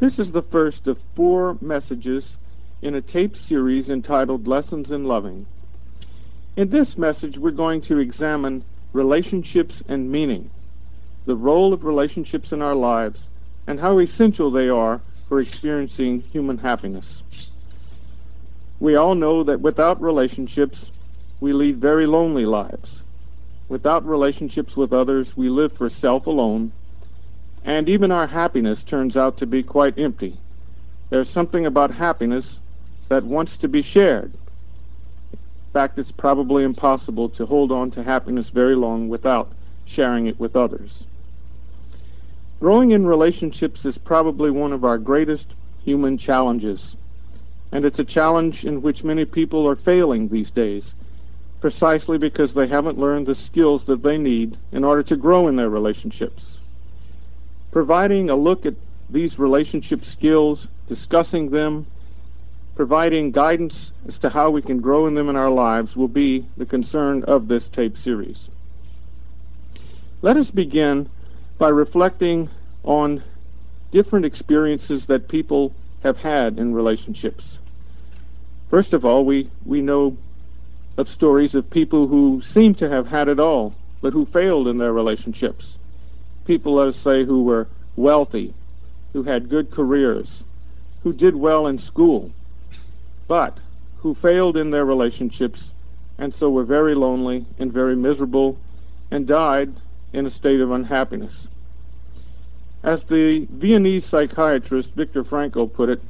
This is the first of four messages in a tape series entitled Lessons in Loving. In this message, we're going to examine relationships and meaning, the role of relationships in our lives, and how essential they are for experiencing human happiness. We all know that without relationships, we lead very lonely lives. Without relationships with others, we live for self alone and even our happiness turns out to be quite empty. There's something about happiness that wants to be shared. In fact, it's probably impossible to hold on to happiness very long without sharing it with others. Growing in relationships is probably one of our greatest human challenges, and it's a challenge in which many people are failing these days, precisely because they haven't learned the skills that they need in order to grow in their relationships. Providing a look at these relationship skills, discussing them, providing guidance as to how we can grow in them in our lives will be the concern of this tape series. Let us begin by reflecting on different experiences that people have had in relationships. First of all, we, we know of stories of people who seem to have had it all, but who failed in their relationships people, let us say, who were wealthy, who had good careers, who did well in school, but who failed in their relationships and so were very lonely and very miserable and died in a state of unhappiness. As the Viennese psychiatrist Viktor Frankl put it,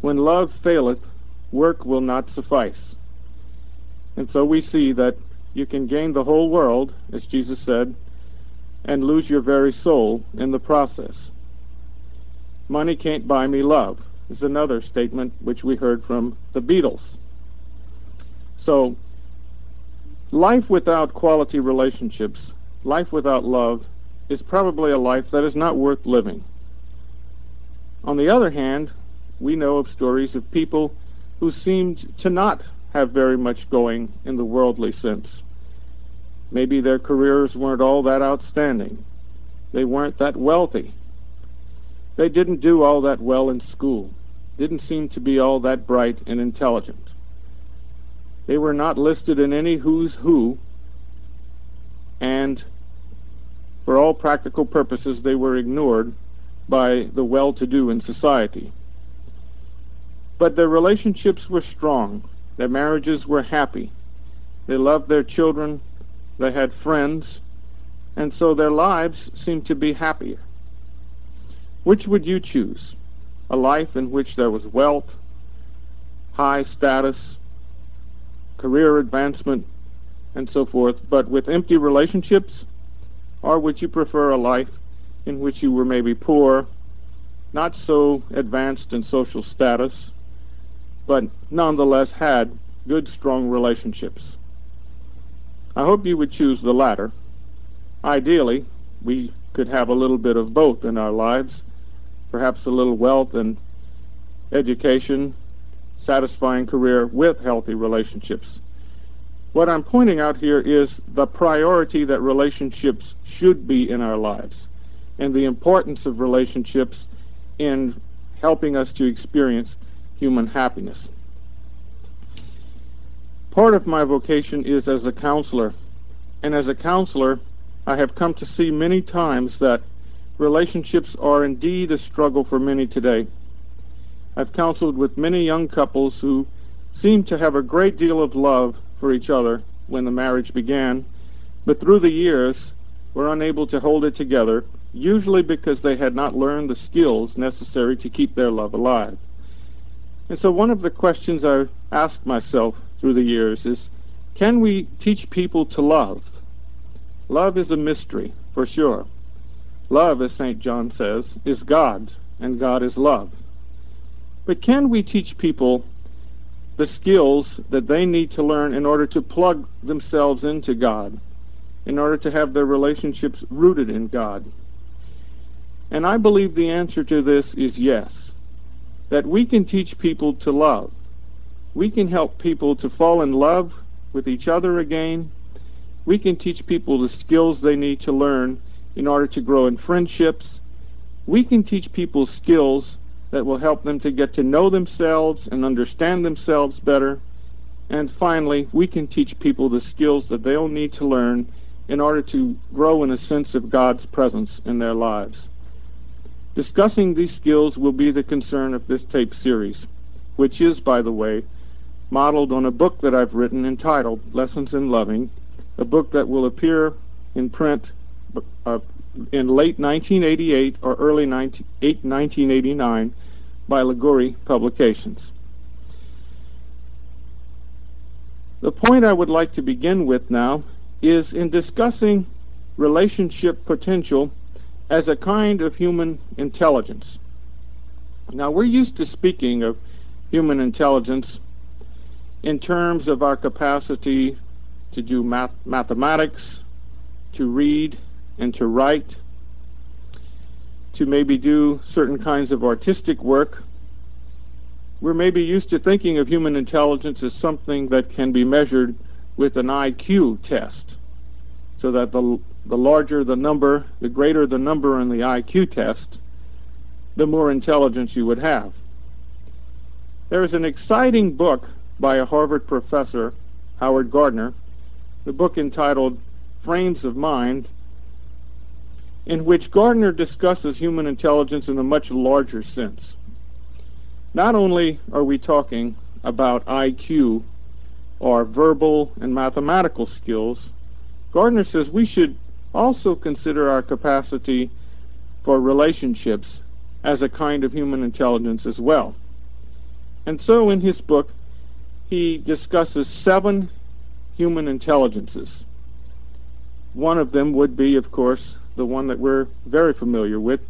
when love faileth, work will not suffice. And so we see that you can gain the whole world, as Jesus said, and lose your very soul in the process. Money can't buy me love is another statement which we heard from the Beatles. So, life without quality relationships, life without love, is probably a life that is not worth living. On the other hand, we know of stories of people who seemed to not have very much going in the worldly sense. Maybe their careers weren't all that outstanding. They weren't that wealthy. They didn't do all that well in school. Didn't seem to be all that bright and intelligent. They were not listed in any who's who, and for all practical purposes, they were ignored by the well-to-do in society. But their relationships were strong. Their marriages were happy. They loved their children they had friends, and so their lives seemed to be happier. Which would you choose? A life in which there was wealth, high status, career advancement, and so forth, but with empty relationships? Or would you prefer a life in which you were maybe poor, not so advanced in social status, but nonetheless had good, strong relationships? I hope you would choose the latter. Ideally, we could have a little bit of both in our lives, perhaps a little wealth and education, satisfying career with healthy relationships. What I'm pointing out here is the priority that relationships should be in our lives and the importance of relationships in helping us to experience human happiness. Part of my vocation is as a counselor. And as a counselor, I have come to see many times that relationships are indeed a struggle for many today. I've counseled with many young couples who seemed to have a great deal of love for each other when the marriage began, but through the years were unable to hold it together, usually because they had not learned the skills necessary to keep their love alive. And so one of the questions I asked myself through the years is can we teach people to love? Love is a mystery, for sure. Love, as St. John says, is God, and God is love. But can we teach people the skills that they need to learn in order to plug themselves into God, in order to have their relationships rooted in God? And I believe the answer to this is yes. That we can teach people to love we can help people to fall in love with each other again. We can teach people the skills they need to learn in order to grow in friendships. We can teach people skills that will help them to get to know themselves and understand themselves better. And finally, we can teach people the skills that they'll need to learn in order to grow in a sense of God's presence in their lives. Discussing these skills will be the concern of this tape series, which is, by the way, modeled on a book that I've written entitled Lessons in Loving, a book that will appear in print uh, in late 1988 or early 19, 1989 by Liguori Publications. The point I would like to begin with now is in discussing relationship potential as a kind of human intelligence. Now, we're used to speaking of human intelligence in terms of our capacity to do math mathematics, to read and to write, to maybe do certain kinds of artistic work. We're maybe used to thinking of human intelligence as something that can be measured with an IQ test, so that the, the larger the number, the greater the number in the IQ test, the more intelligence you would have. There is an exciting book by a Harvard professor, Howard Gardner, the book entitled Frames of Mind, in which Gardner discusses human intelligence in a much larger sense. Not only are we talking about IQ or verbal and mathematical skills, Gardner says we should also consider our capacity for relationships as a kind of human intelligence as well. And so in his book, he discusses seven human intelligences. One of them would be, of course, the one that we're very familiar with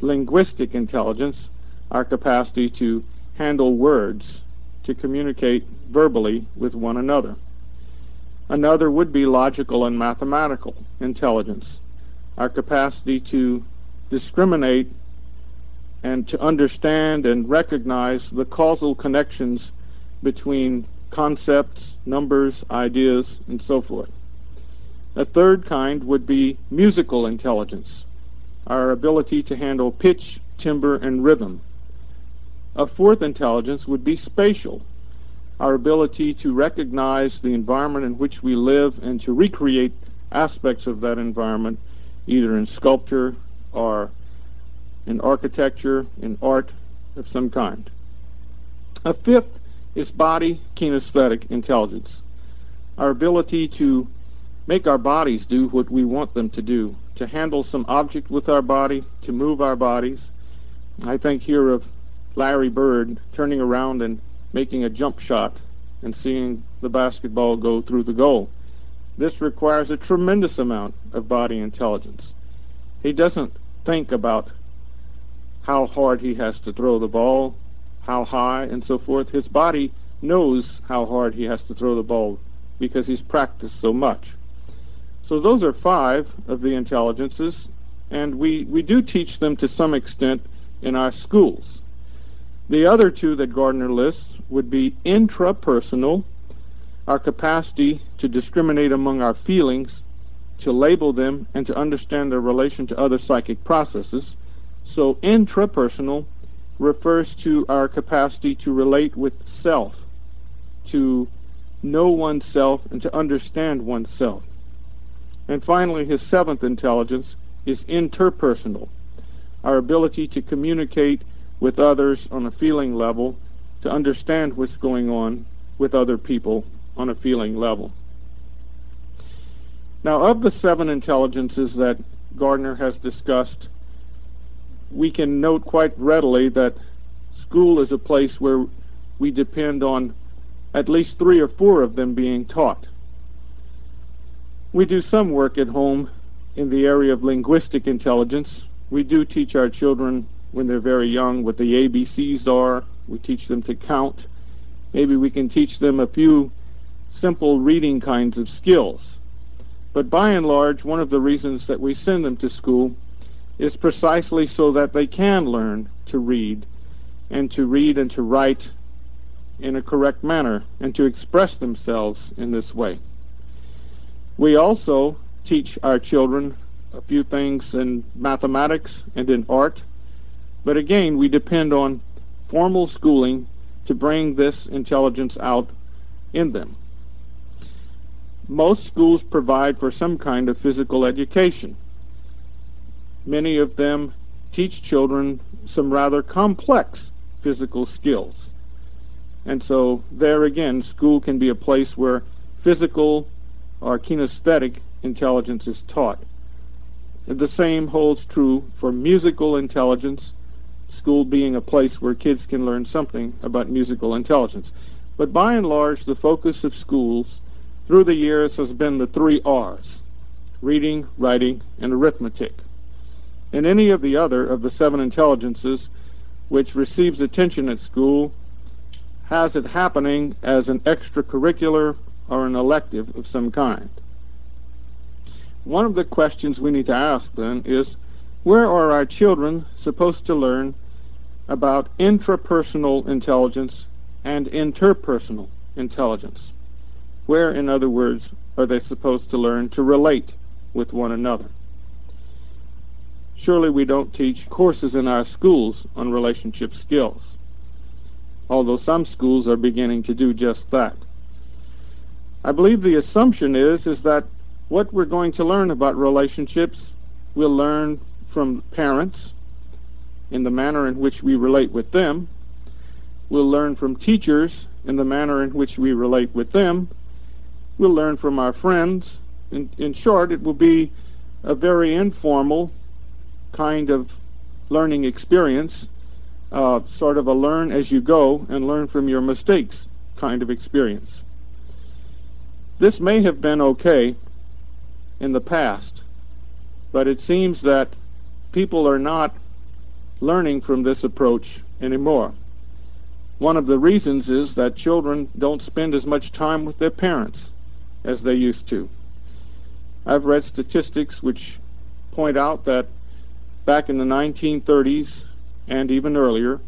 linguistic intelligence, our capacity to handle words, to communicate verbally with one another. Another would be logical and mathematical intelligence, our capacity to discriminate and to understand and recognize the causal connections between concepts, numbers, ideas, and so forth. A third kind would be musical intelligence, our ability to handle pitch, timbre, and rhythm. A fourth intelligence would be spatial, our ability to recognize the environment in which we live and to recreate aspects of that environment, either in sculpture or in architecture, in art of some kind. A fifth is body kinesthetic intelligence, our ability to make our bodies do what we want them to do, to handle some object with our body, to move our bodies. I think here of Larry Bird turning around and making a jump shot and seeing the basketball go through the goal. This requires a tremendous amount of body intelligence. He doesn't think about how hard he has to throw the ball how high, and so forth. His body knows how hard he has to throw the ball because he's practiced so much. So those are five of the intelligences, and we, we do teach them to some extent in our schools. The other two that Gardner lists would be intrapersonal, our capacity to discriminate among our feelings, to label them, and to understand their relation to other psychic processes. So intrapersonal refers to our capacity to relate with self, to know oneself, and to understand oneself. And finally, his seventh intelligence is interpersonal, our ability to communicate with others on a feeling level, to understand what's going on with other people on a feeling level. Now, of the seven intelligences that Gardner has discussed we can note quite readily that school is a place where we depend on at least three or four of them being taught. We do some work at home in the area of linguistic intelligence. We do teach our children when they're very young what the ABCs are. We teach them to count. Maybe we can teach them a few simple reading kinds of skills. But by and large, one of the reasons that we send them to school is precisely so that they can learn to read and to read and to write in a correct manner and to express themselves in this way. We also teach our children a few things in mathematics and in art. But again, we depend on formal schooling to bring this intelligence out in them. Most schools provide for some kind of physical education. Many of them teach children some rather complex physical skills. And so there again, school can be a place where physical or kinesthetic intelligence is taught. And The same holds true for musical intelligence, school being a place where kids can learn something about musical intelligence. But by and large, the focus of schools through the years has been the three R's reading, writing, and arithmetic. And any of the other of the seven intelligences which receives attention at school has it happening as an extracurricular or an elective of some kind. One of the questions we need to ask then is where are our children supposed to learn about intrapersonal intelligence and interpersonal intelligence? Where, in other words, are they supposed to learn to relate with one another? Surely we don't teach courses in our schools on relationship skills, although some schools are beginning to do just that. I believe the assumption is is that what we're going to learn about relationships we'll learn from parents in the manner in which we relate with them. We'll learn from teachers in the manner in which we relate with them. We'll learn from our friends. In, in short, it will be a very informal kind of learning experience, uh, sort of a learn as you go and learn from your mistakes kind of experience. This may have been okay in the past, but it seems that people are not learning from this approach anymore. One of the reasons is that children don't spend as much time with their parents as they used to. I've read statistics which point out that back in the 1930s and even earlier,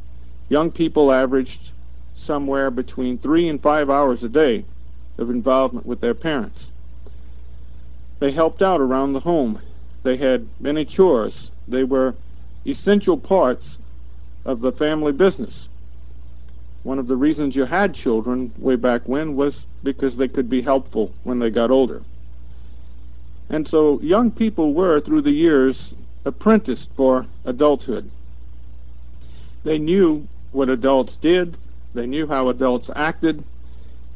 young people averaged somewhere between three and five hours a day of involvement with their parents. They helped out around the home. They had many chores. They were essential parts of the family business. One of the reasons you had children way back when was because they could be helpful when they got older. And so young people were, through the years, apprenticed for adulthood. They knew what adults did, they knew how adults acted,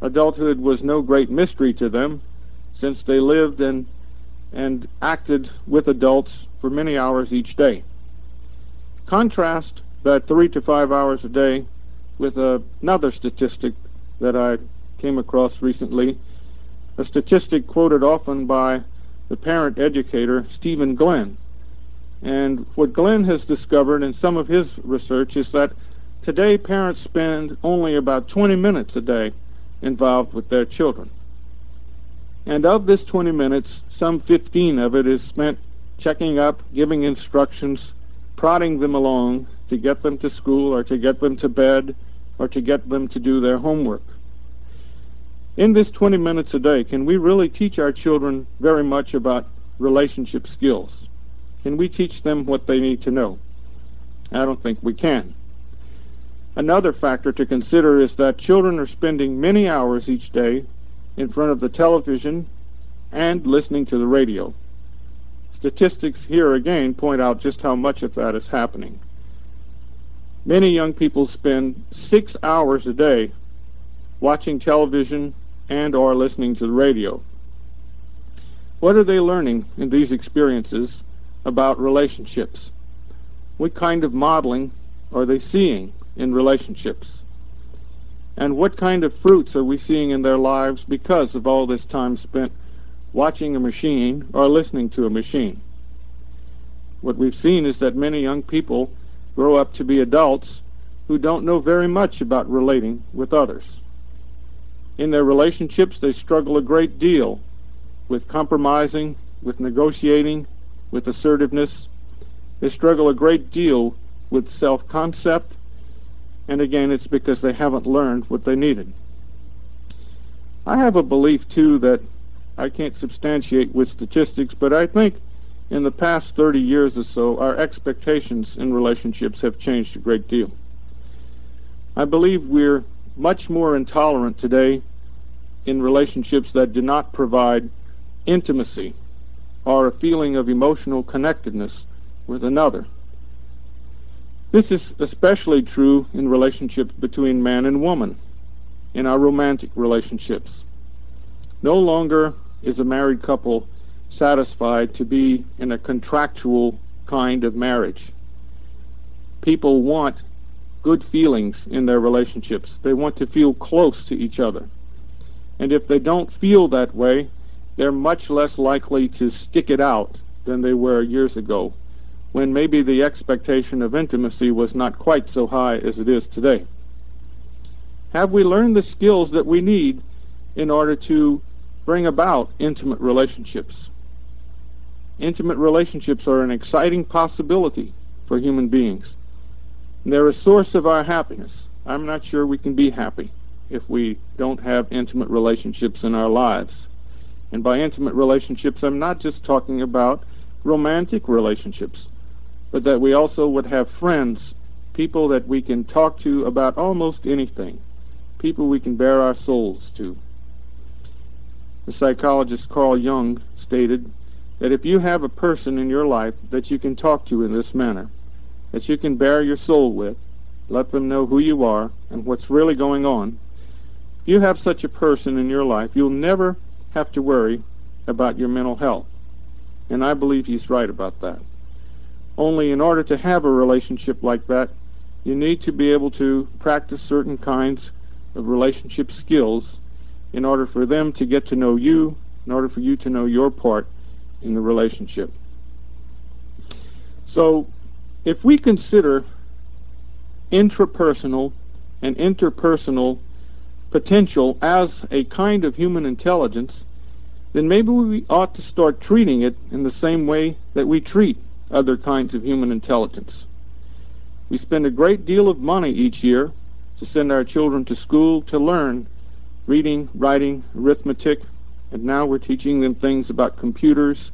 adulthood was no great mystery to them, since they lived and and acted with adults for many hours each day. Contrast that three to five hours a day with another statistic that I came across recently, a statistic quoted often by the parent educator Stephen Glenn. And what Glenn has discovered in some of his research is that today parents spend only about 20 minutes a day involved with their children. And of this 20 minutes, some 15 of it is spent checking up, giving instructions, prodding them along to get them to school or to get them to bed or to get them to do their homework. In this 20 minutes a day, can we really teach our children very much about relationship skills? Can we teach them what they need to know? I don't think we can. Another factor to consider is that children are spending many hours each day in front of the television and listening to the radio. Statistics here again point out just how much of that is happening. Many young people spend six hours a day watching television and or listening to the radio. What are they learning in these experiences about relationships? What kind of modeling are they seeing in relationships? And what kind of fruits are we seeing in their lives because of all this time spent watching a machine or listening to a machine? What we've seen is that many young people grow up to be adults who don't know very much about relating with others. In their relationships, they struggle a great deal with compromising, with negotiating, with assertiveness. They struggle a great deal with self concept and again, it's because they haven't learned what they needed. I have a belief, too, that I can't substantiate with statistics, but I think in the past 30 years or so, our expectations in relationships have changed a great deal. I believe we're much more intolerant today in relationships that do not provide intimacy or a feeling of emotional connectedness with another. This is especially true in relationships between man and woman, in our romantic relationships. No longer is a married couple satisfied to be in a contractual kind of marriage. People want good feelings in their relationships. They want to feel close to each other. And if they don't feel that way, they're much less likely to stick it out than they were years ago, when maybe the expectation of intimacy was not quite so high as it is today. Have we learned the skills that we need in order to bring about intimate relationships? Intimate relationships are an exciting possibility for human beings. They're a source of our happiness. I'm not sure we can be happy if we don't have intimate relationships in our lives. And by intimate relationships, I'm not just talking about romantic relationships, but that we also would have friends, people that we can talk to about almost anything, people we can bare our souls to. The psychologist Carl Jung stated that if you have a person in your life that you can talk to in this manner, that you can bare your soul with, let them know who you are and what's really going on, if you have such a person in your life, you'll never have to worry about your mental health. And I believe he's right about that. Only in order to have a relationship like that, you need to be able to practice certain kinds of relationship skills in order for them to get to know you, in order for you to know your part in the relationship. So, if we consider intrapersonal and interpersonal potential as a kind of human intelligence, then maybe we ought to start treating it in the same way that we treat other kinds of human intelligence. We spend a great deal of money each year to send our children to school to learn reading, writing, arithmetic, and now we're teaching them things about computers.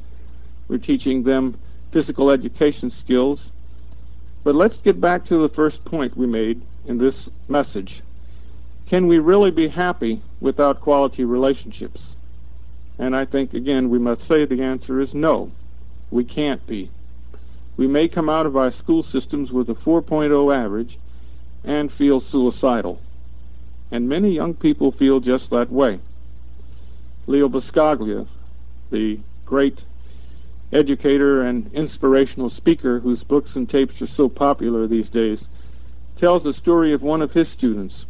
We're teaching them physical education skills. But let's get back to the first point we made in this message. Can we really be happy without quality relationships? And I think, again, we must say the answer is no. We can't be. We may come out of our school systems with a 4.0 average and feel suicidal. And many young people feel just that way. Leo Buscaglia, the great educator and inspirational speaker whose books and tapes are so popular these days, tells the story of one of his students,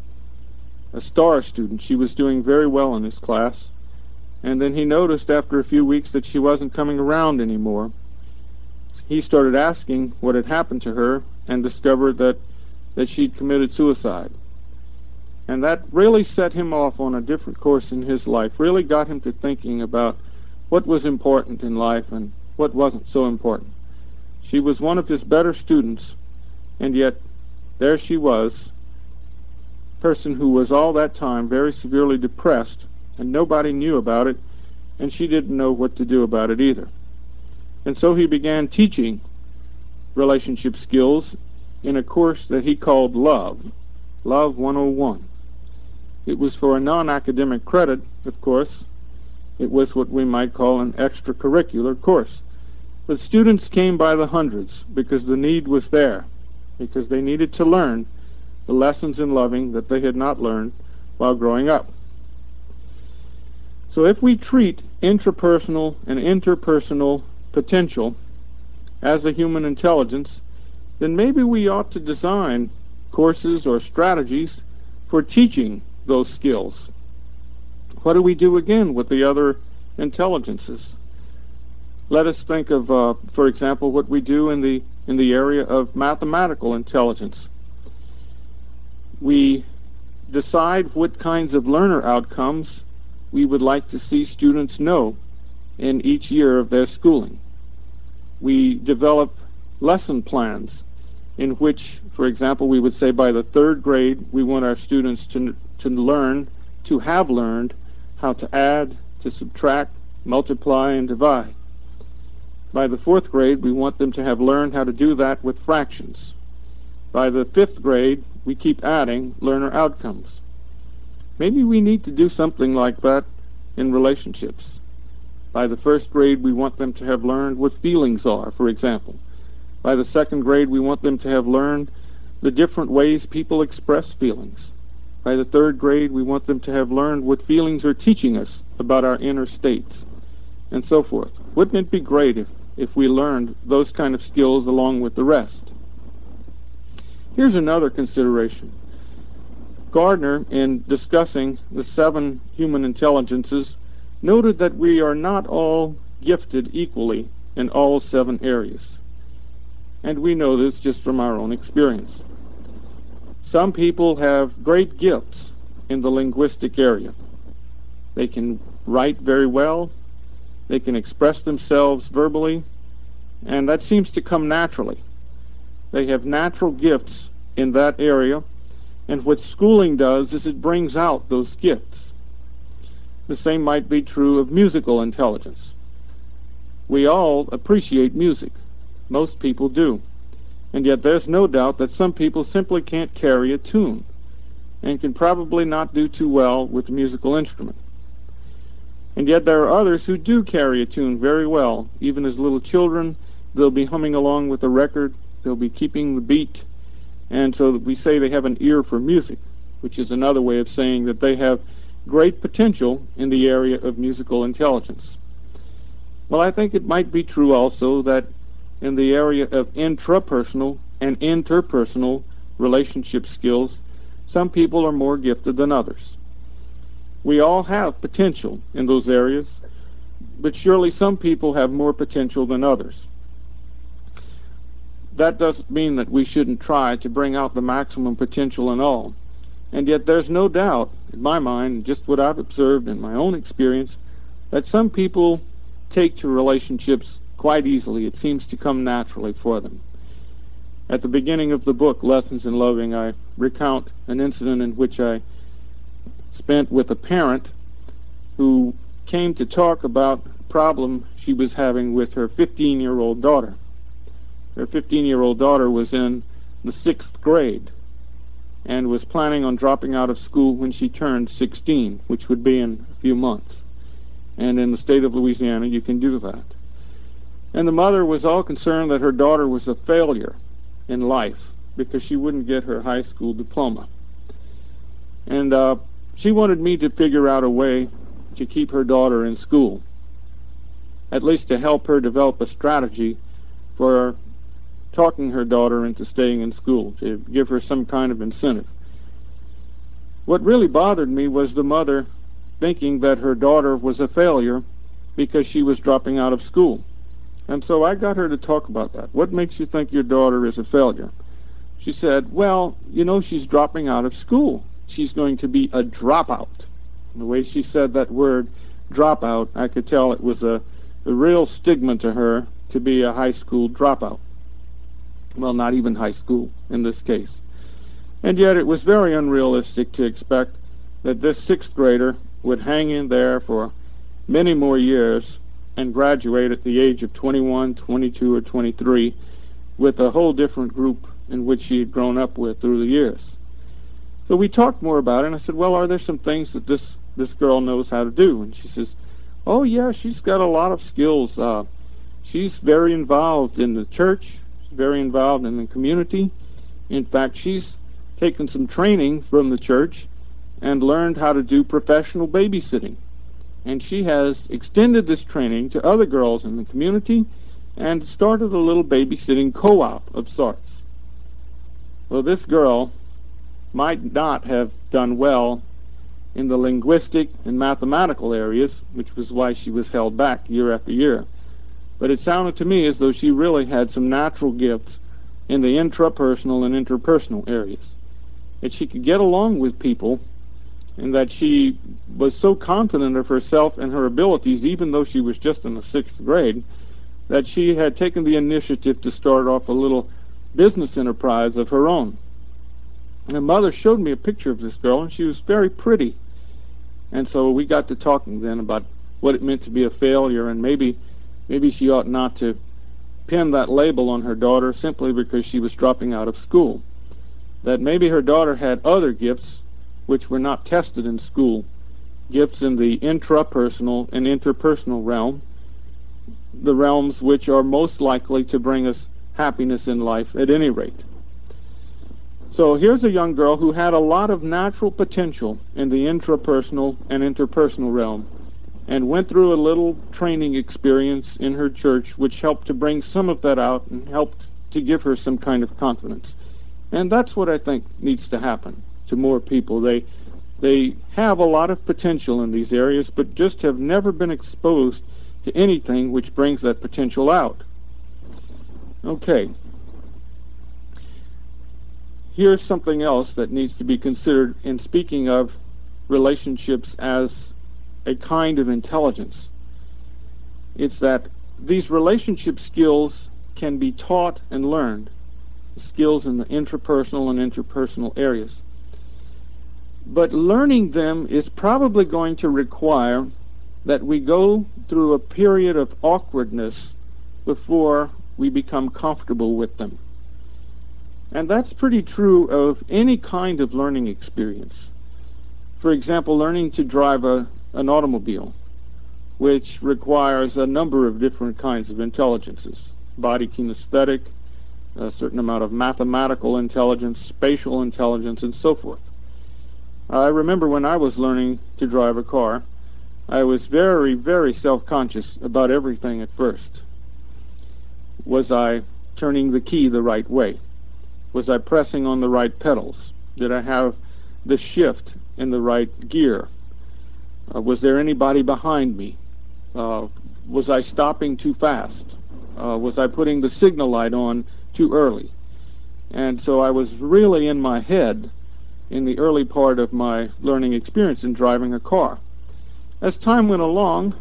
a star student. She was doing very well in his class, and then he noticed after a few weeks that she wasn't coming around anymore. He started asking what had happened to her and discovered that, that she'd committed suicide. And that really set him off on a different course in his life, really got him to thinking about what was important in life and what wasn't so important. She was one of his better students, and yet there she was, person who was all that time very severely depressed, and nobody knew about it, and she didn't know what to do about it either. And so he began teaching relationship skills in a course that he called Love, Love 101. It was for a non-academic credit, of course. It was what we might call an extracurricular course. But students came by the hundreds because the need was there, because they needed to learn the lessons in loving that they had not learned while growing up. So if we treat intrapersonal and interpersonal potential as a human intelligence, then maybe we ought to design courses or strategies for teaching those skills. What do we do again with the other intelligences? Let us think of, uh, for example, what we do in the in the area of mathematical intelligence. We decide what kinds of learner outcomes we would like to see students know in each year of their schooling. We develop lesson plans in which, for example, we would say by the third grade, we want our students to, to learn, to have learned how to add, to subtract, multiply, and divide. By the fourth grade, we want them to have learned how to do that with fractions. By the fifth grade, we keep adding learner outcomes. Maybe we need to do something like that in relationships. By the first grade, we want them to have learned what feelings are, for example. By the second grade, we want them to have learned the different ways people express feelings. By the third grade, we want them to have learned what feelings are teaching us about our inner states, and so forth. Wouldn't it be great if, if we learned those kind of skills along with the rest? Here's another consideration. Gardner, in discussing the seven human intelligences, noted that we are not all gifted equally in all seven areas. And we know this just from our own experience. Some people have great gifts in the linguistic area. They can write very well, they can express themselves verbally, and that seems to come naturally. They have natural gifts in that area, and what schooling does is it brings out those gifts. The same might be true of musical intelligence. We all appreciate music. Most people do. And yet there's no doubt that some people simply can't carry a tune and can probably not do too well with a musical instrument. And yet there are others who do carry a tune very well. Even as little children, they'll be humming along with the record, they'll be keeping the beat, and so we say they have an ear for music, which is another way of saying that they have great potential in the area of musical intelligence. Well, I think it might be true also that in the area of intrapersonal and interpersonal relationship skills, some people are more gifted than others. We all have potential in those areas, but surely some people have more potential than others. That doesn't mean that we shouldn't try to bring out the maximum potential in all. And yet there's no doubt, in my mind, just what I've observed in my own experience, that some people take to relationships quite easily. It seems to come naturally for them. At the beginning of the book, Lessons in Loving, I recount an incident in which I spent with a parent who came to talk about a problem she was having with her 15 year old daughter. Her 15 year old daughter was in the sixth grade and was planning on dropping out of school when she turned 16, which would be in a few months. And in the state of Louisiana, you can do that. And the mother was all concerned that her daughter was a failure in life because she wouldn't get her high school diploma. And uh, she wanted me to figure out a way to keep her daughter in school, at least to help her develop a strategy for talking her daughter into staying in school, to give her some kind of incentive. What really bothered me was the mother thinking that her daughter was a failure because she was dropping out of school. And so I got her to talk about that. What makes you think your daughter is a failure? She said, Well, you know, she's dropping out of school. She's going to be a dropout. And the way she said that word, dropout, I could tell it was a, a real stigma to her to be a high school dropout well, not even high school in this case. And yet it was very unrealistic to expect that this sixth grader would hang in there for many more years and graduate at the age of 21, 22, or 23 with a whole different group in which she had grown up with through the years. So we talked more about it, and I said, well, are there some things that this, this girl knows how to do? And she says, oh, yeah, she's got a lot of skills. Uh, she's very involved in the church very involved in the community. In fact, she's taken some training from the church and learned how to do professional babysitting. And she has extended this training to other girls in the community and started a little babysitting co-op of sorts. Well, this girl might not have done well in the linguistic and mathematical areas, which was why she was held back year after year. But it sounded to me as though she really had some natural gifts in the intrapersonal and interpersonal areas. That she could get along with people and that she was so confident of herself and her abilities, even though she was just in the sixth grade, that she had taken the initiative to start off a little business enterprise of her own. My mother showed me a picture of this girl, and she was very pretty. And so we got to talking then about what it meant to be a failure and maybe maybe she ought not to pin that label on her daughter simply because she was dropping out of school. That maybe her daughter had other gifts which were not tested in school, gifts in the intrapersonal and interpersonal realm, the realms which are most likely to bring us happiness in life at any rate. So here's a young girl who had a lot of natural potential in the intrapersonal and interpersonal realm and went through a little training experience in her church which helped to bring some of that out and helped to give her some kind of confidence. And that's what I think needs to happen to more people. They they have a lot of potential in these areas but just have never been exposed to anything which brings that potential out. Okay, here's something else that needs to be considered in speaking of relationships as a kind of intelligence. It's that these relationship skills can be taught and learned, skills in the intrapersonal and interpersonal areas. But learning them is probably going to require that we go through a period of awkwardness before we become comfortable with them. And that's pretty true of any kind of learning experience. For example, learning to drive a, an automobile, which requires a number of different kinds of intelligences body kinesthetic, a certain amount of mathematical intelligence, spatial intelligence, and so forth. I remember when I was learning to drive a car, I was very, very self conscious about everything at first. Was I turning the key the right way? Was I pressing on the right pedals? Did I have the shift in the right gear? Uh, was there anybody behind me? Uh, was I stopping too fast? Uh, was I putting the signal light on too early? And so I was really in my head in the early part of my learning experience in driving a car. As time went along,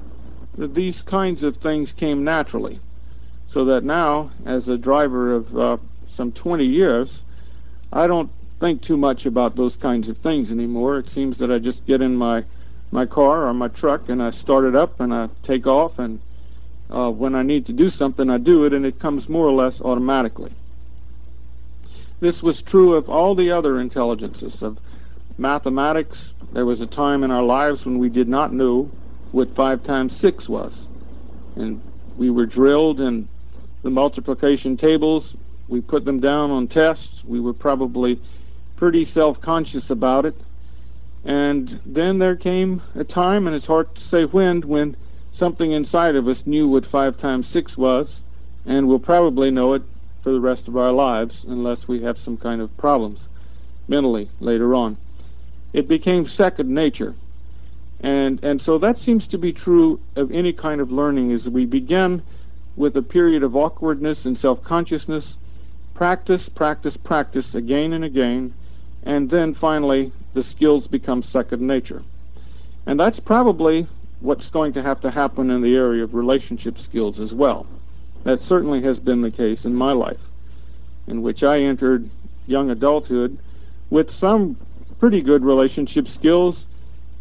these kinds of things came naturally. So that now, as a driver of uh, some 20 years, I don't think too much about those kinds of things anymore. It seems that I just get in my my car or my truck and I start it up and I take off and uh, when I need to do something I do it and it comes more or less automatically. This was true of all the other intelligences of mathematics. There was a time in our lives when we did not know what 5 times 6 was. And we were drilled in the multiplication tables we put them down on tests. We were probably pretty self-conscious about it. And then there came a time, and it's hard to say when, when something inside of us knew what 5 times 6 was, and we'll probably know it for the rest of our lives unless we have some kind of problems mentally later on. It became second nature. And, and so that seems to be true of any kind of learning is we begin with a period of awkwardness and self-consciousness practice, practice, practice again and again, and then finally the skills become second nature. And that's probably what's going to have to happen in the area of relationship skills as well. That certainly has been the case in my life, in which I entered young adulthood with some pretty good relationship skills,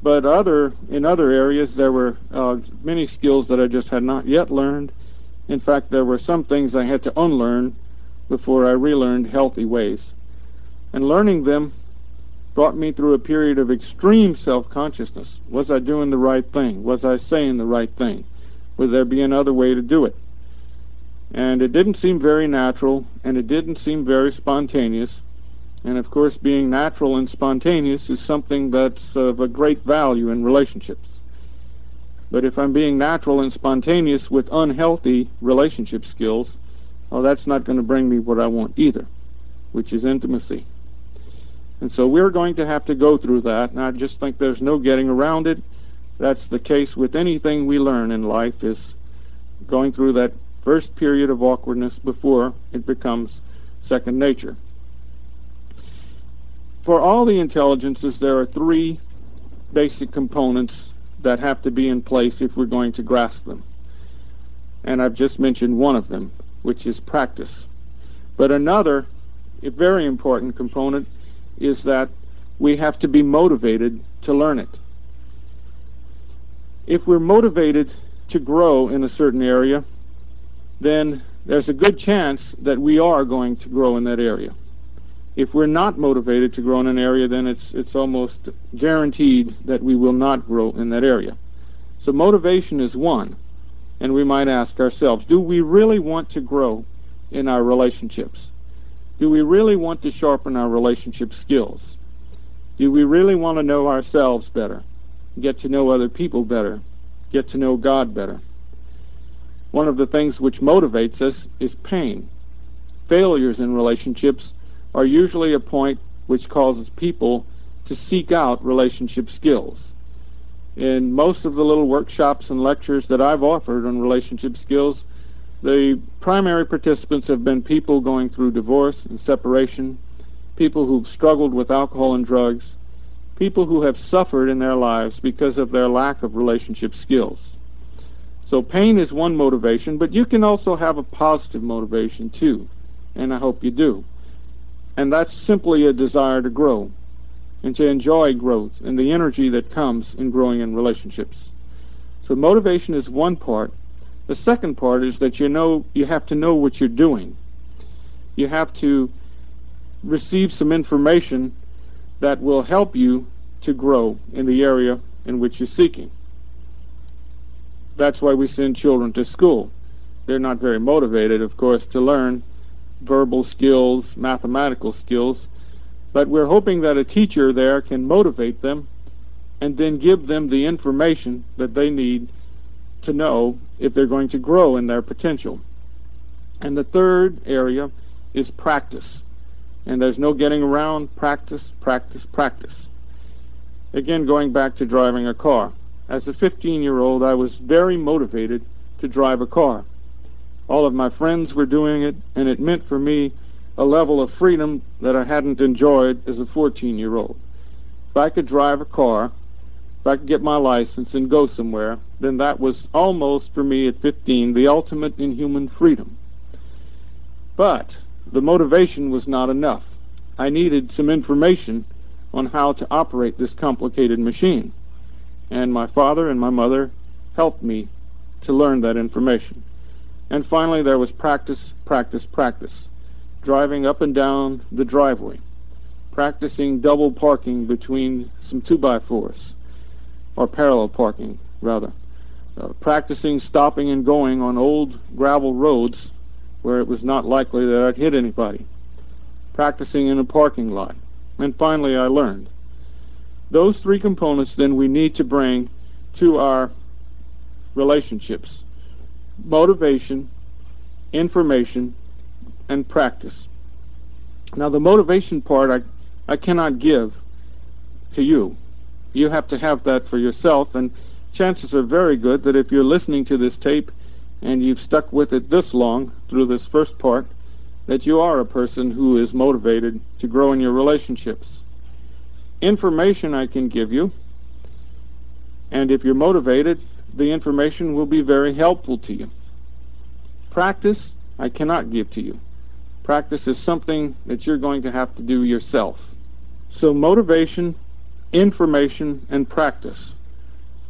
but other in other areas there were uh, many skills that I just had not yet learned. In fact, there were some things I had to unlearn before I relearned healthy ways. And learning them brought me through a period of extreme self-consciousness. Was I doing the right thing? Was I saying the right thing? Would there be another way to do it? And it didn't seem very natural, and it didn't seem very spontaneous. And of course, being natural and spontaneous is something that's of a great value in relationships. But if I'm being natural and spontaneous with unhealthy relationship skills, well, that's not going to bring me what I want either, which is intimacy. And so we're going to have to go through that, and I just think there's no getting around it. That's the case with anything we learn in life is going through that first period of awkwardness before it becomes second nature. For all the intelligences, there are three basic components that have to be in place if we're going to grasp them. And I've just mentioned one of them, which is practice. But another very important component is that we have to be motivated to learn it. If we're motivated to grow in a certain area, then there's a good chance that we are going to grow in that area. If we're not motivated to grow in an area, then it's it's almost guaranteed that we will not grow in that area. So motivation is one, and we might ask ourselves, do we really want to grow in our relationships? Do we really want to sharpen our relationship skills? Do we really want to know ourselves better, get to know other people better, get to know God better? One of the things which motivates us is pain. Failures in relationships are usually a point which causes people to seek out relationship skills. In most of the little workshops and lectures that I've offered on relationship skills, the primary participants have been people going through divorce and separation, people who've struggled with alcohol and drugs, people who have suffered in their lives because of their lack of relationship skills. So pain is one motivation, but you can also have a positive motivation too, and I hope you do. And that's simply a desire to grow and to enjoy growth and the energy that comes in growing in relationships. So motivation is one part. The second part is that you know you have to know what you're doing. You have to receive some information that will help you to grow in the area in which you're seeking. That's why we send children to school. They're not very motivated, of course, to learn verbal skills, mathematical skills, but we're hoping that a teacher there can motivate them and then give them the information that they need to know if they're going to grow in their potential. And the third area is practice. And there's no getting around practice, practice, practice. Again, going back to driving a car. As a 15 year old, I was very motivated to drive a car. All of my friends were doing it, and it meant for me a level of freedom that I hadn't enjoyed as a 14 year old. If I could drive a car, if I could get my license and go somewhere, then that was almost, for me at 15, the ultimate in human freedom. But the motivation was not enough. I needed some information on how to operate this complicated machine. And my father and my mother helped me to learn that information. And finally, there was practice, practice, practice. Driving up and down the driveway, practicing double parking between some 2 by 4s or parallel parking, rather. Uh, practicing stopping and going on old gravel roads where it was not likely that I'd hit anybody. Practicing in a parking lot. And finally, I learned. Those three components then we need to bring to our relationships motivation, information, and practice. Now, the motivation part I, I cannot give to you. You have to have that for yourself, and chances are very good that if you're listening to this tape and you've stuck with it this long through this first part, that you are a person who is motivated to grow in your relationships. Information I can give you, and if you're motivated, the information will be very helpful to you. Practice, I cannot give to you. Practice is something that you're going to have to do yourself. So, motivation, information, and practice.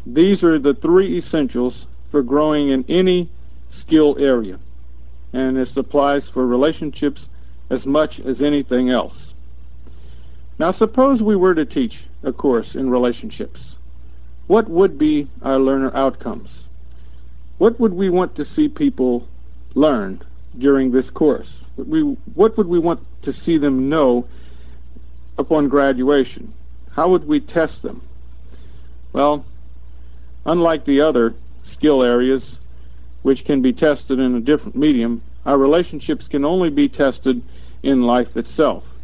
These are the three essentials for growing in any skill area and this applies for relationships as much as anything else. Now, suppose we were to teach a course in relationships. What would be our learner outcomes? What would we want to see people learn during this course? What would we want to see them know upon graduation? How would we test them? Well, unlike the other skill areas, which can be tested in a different medium, our relationships can only be tested in life itself.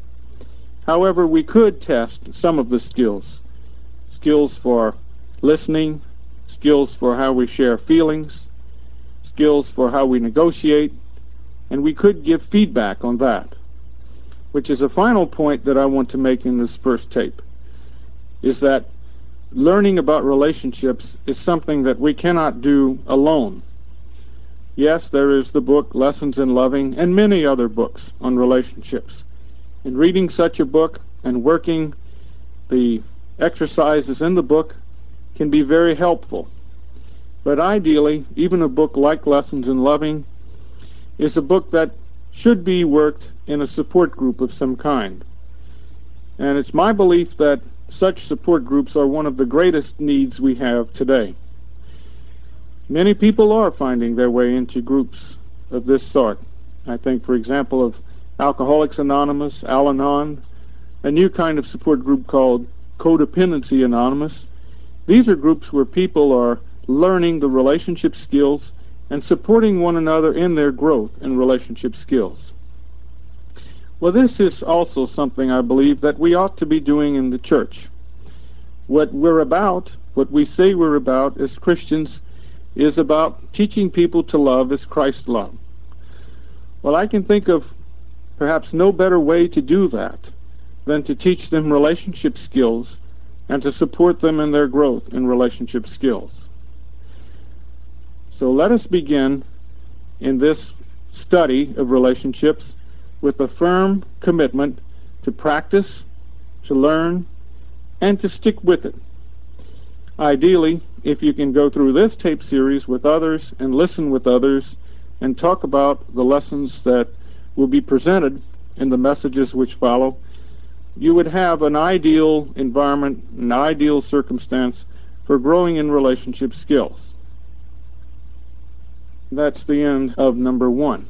However, we could test some of the skills skills for listening, skills for how we share feelings, skills for how we negotiate, and we could give feedback on that. Which is a final point that I want to make in this first tape is that learning about relationships is something that we cannot do alone. Yes, there is the book Lessons in Loving and many other books on relationships. In reading such a book and working the exercises in the book can be very helpful. But ideally, even a book like Lessons in Loving is a book that should be worked in a support group of some kind. And it's my belief that such support groups are one of the greatest needs we have today. Many people are finding their way into groups of this sort. I think, for example, of Alcoholics Anonymous, Al Anon, a new kind of support group called Codependency Anonymous. These are groups where people are learning the relationship skills and supporting one another in their growth in relationship skills. Well, this is also something I believe that we ought to be doing in the church. What we're about, what we say we're about as Christians, is about teaching people to love as Christ loved. Well, I can think of perhaps no better way to do that than to teach them relationship skills and to support them in their growth in relationship skills. So let us begin in this study of relationships with a firm commitment to practice, to learn, and to stick with it. Ideally, if you can go through this tape series with others and listen with others and talk about the lessons that will be presented in the messages which follow, you would have an ideal environment, an ideal circumstance for growing in relationship skills. That's the end of number one.